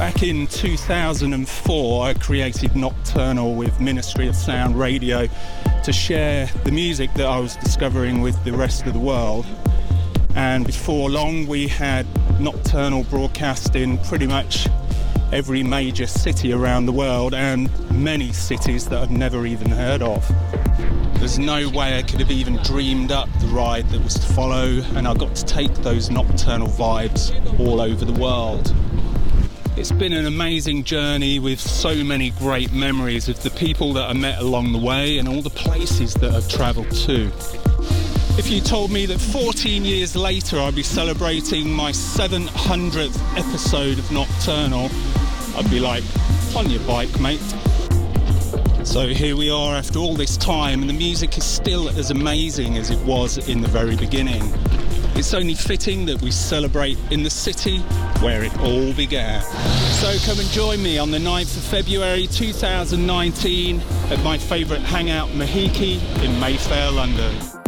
Back in 2004, I created Nocturnal with Ministry of Sound Radio to share the music that I was discovering with the rest of the world. And before long, we had Nocturnal broadcast in pretty much every major city around the world and many cities that I've never even heard of. There's no way I could have even dreamed up the ride that was to follow, and I got to take those nocturnal vibes all over the world. It's been an amazing journey with so many great memories of the people that I met along the way and all the places that I've travelled to. If you told me that 14 years later I'd be celebrating my 700th episode of Nocturnal, I'd be like, on your bike, mate. So here we are after all this time, and the music is still as amazing as it was in the very beginning. It's only fitting that we celebrate in the city where it all began. So come and join me on the 9th of February 2019 at my favourite hangout Mahiki in Mayfair, London.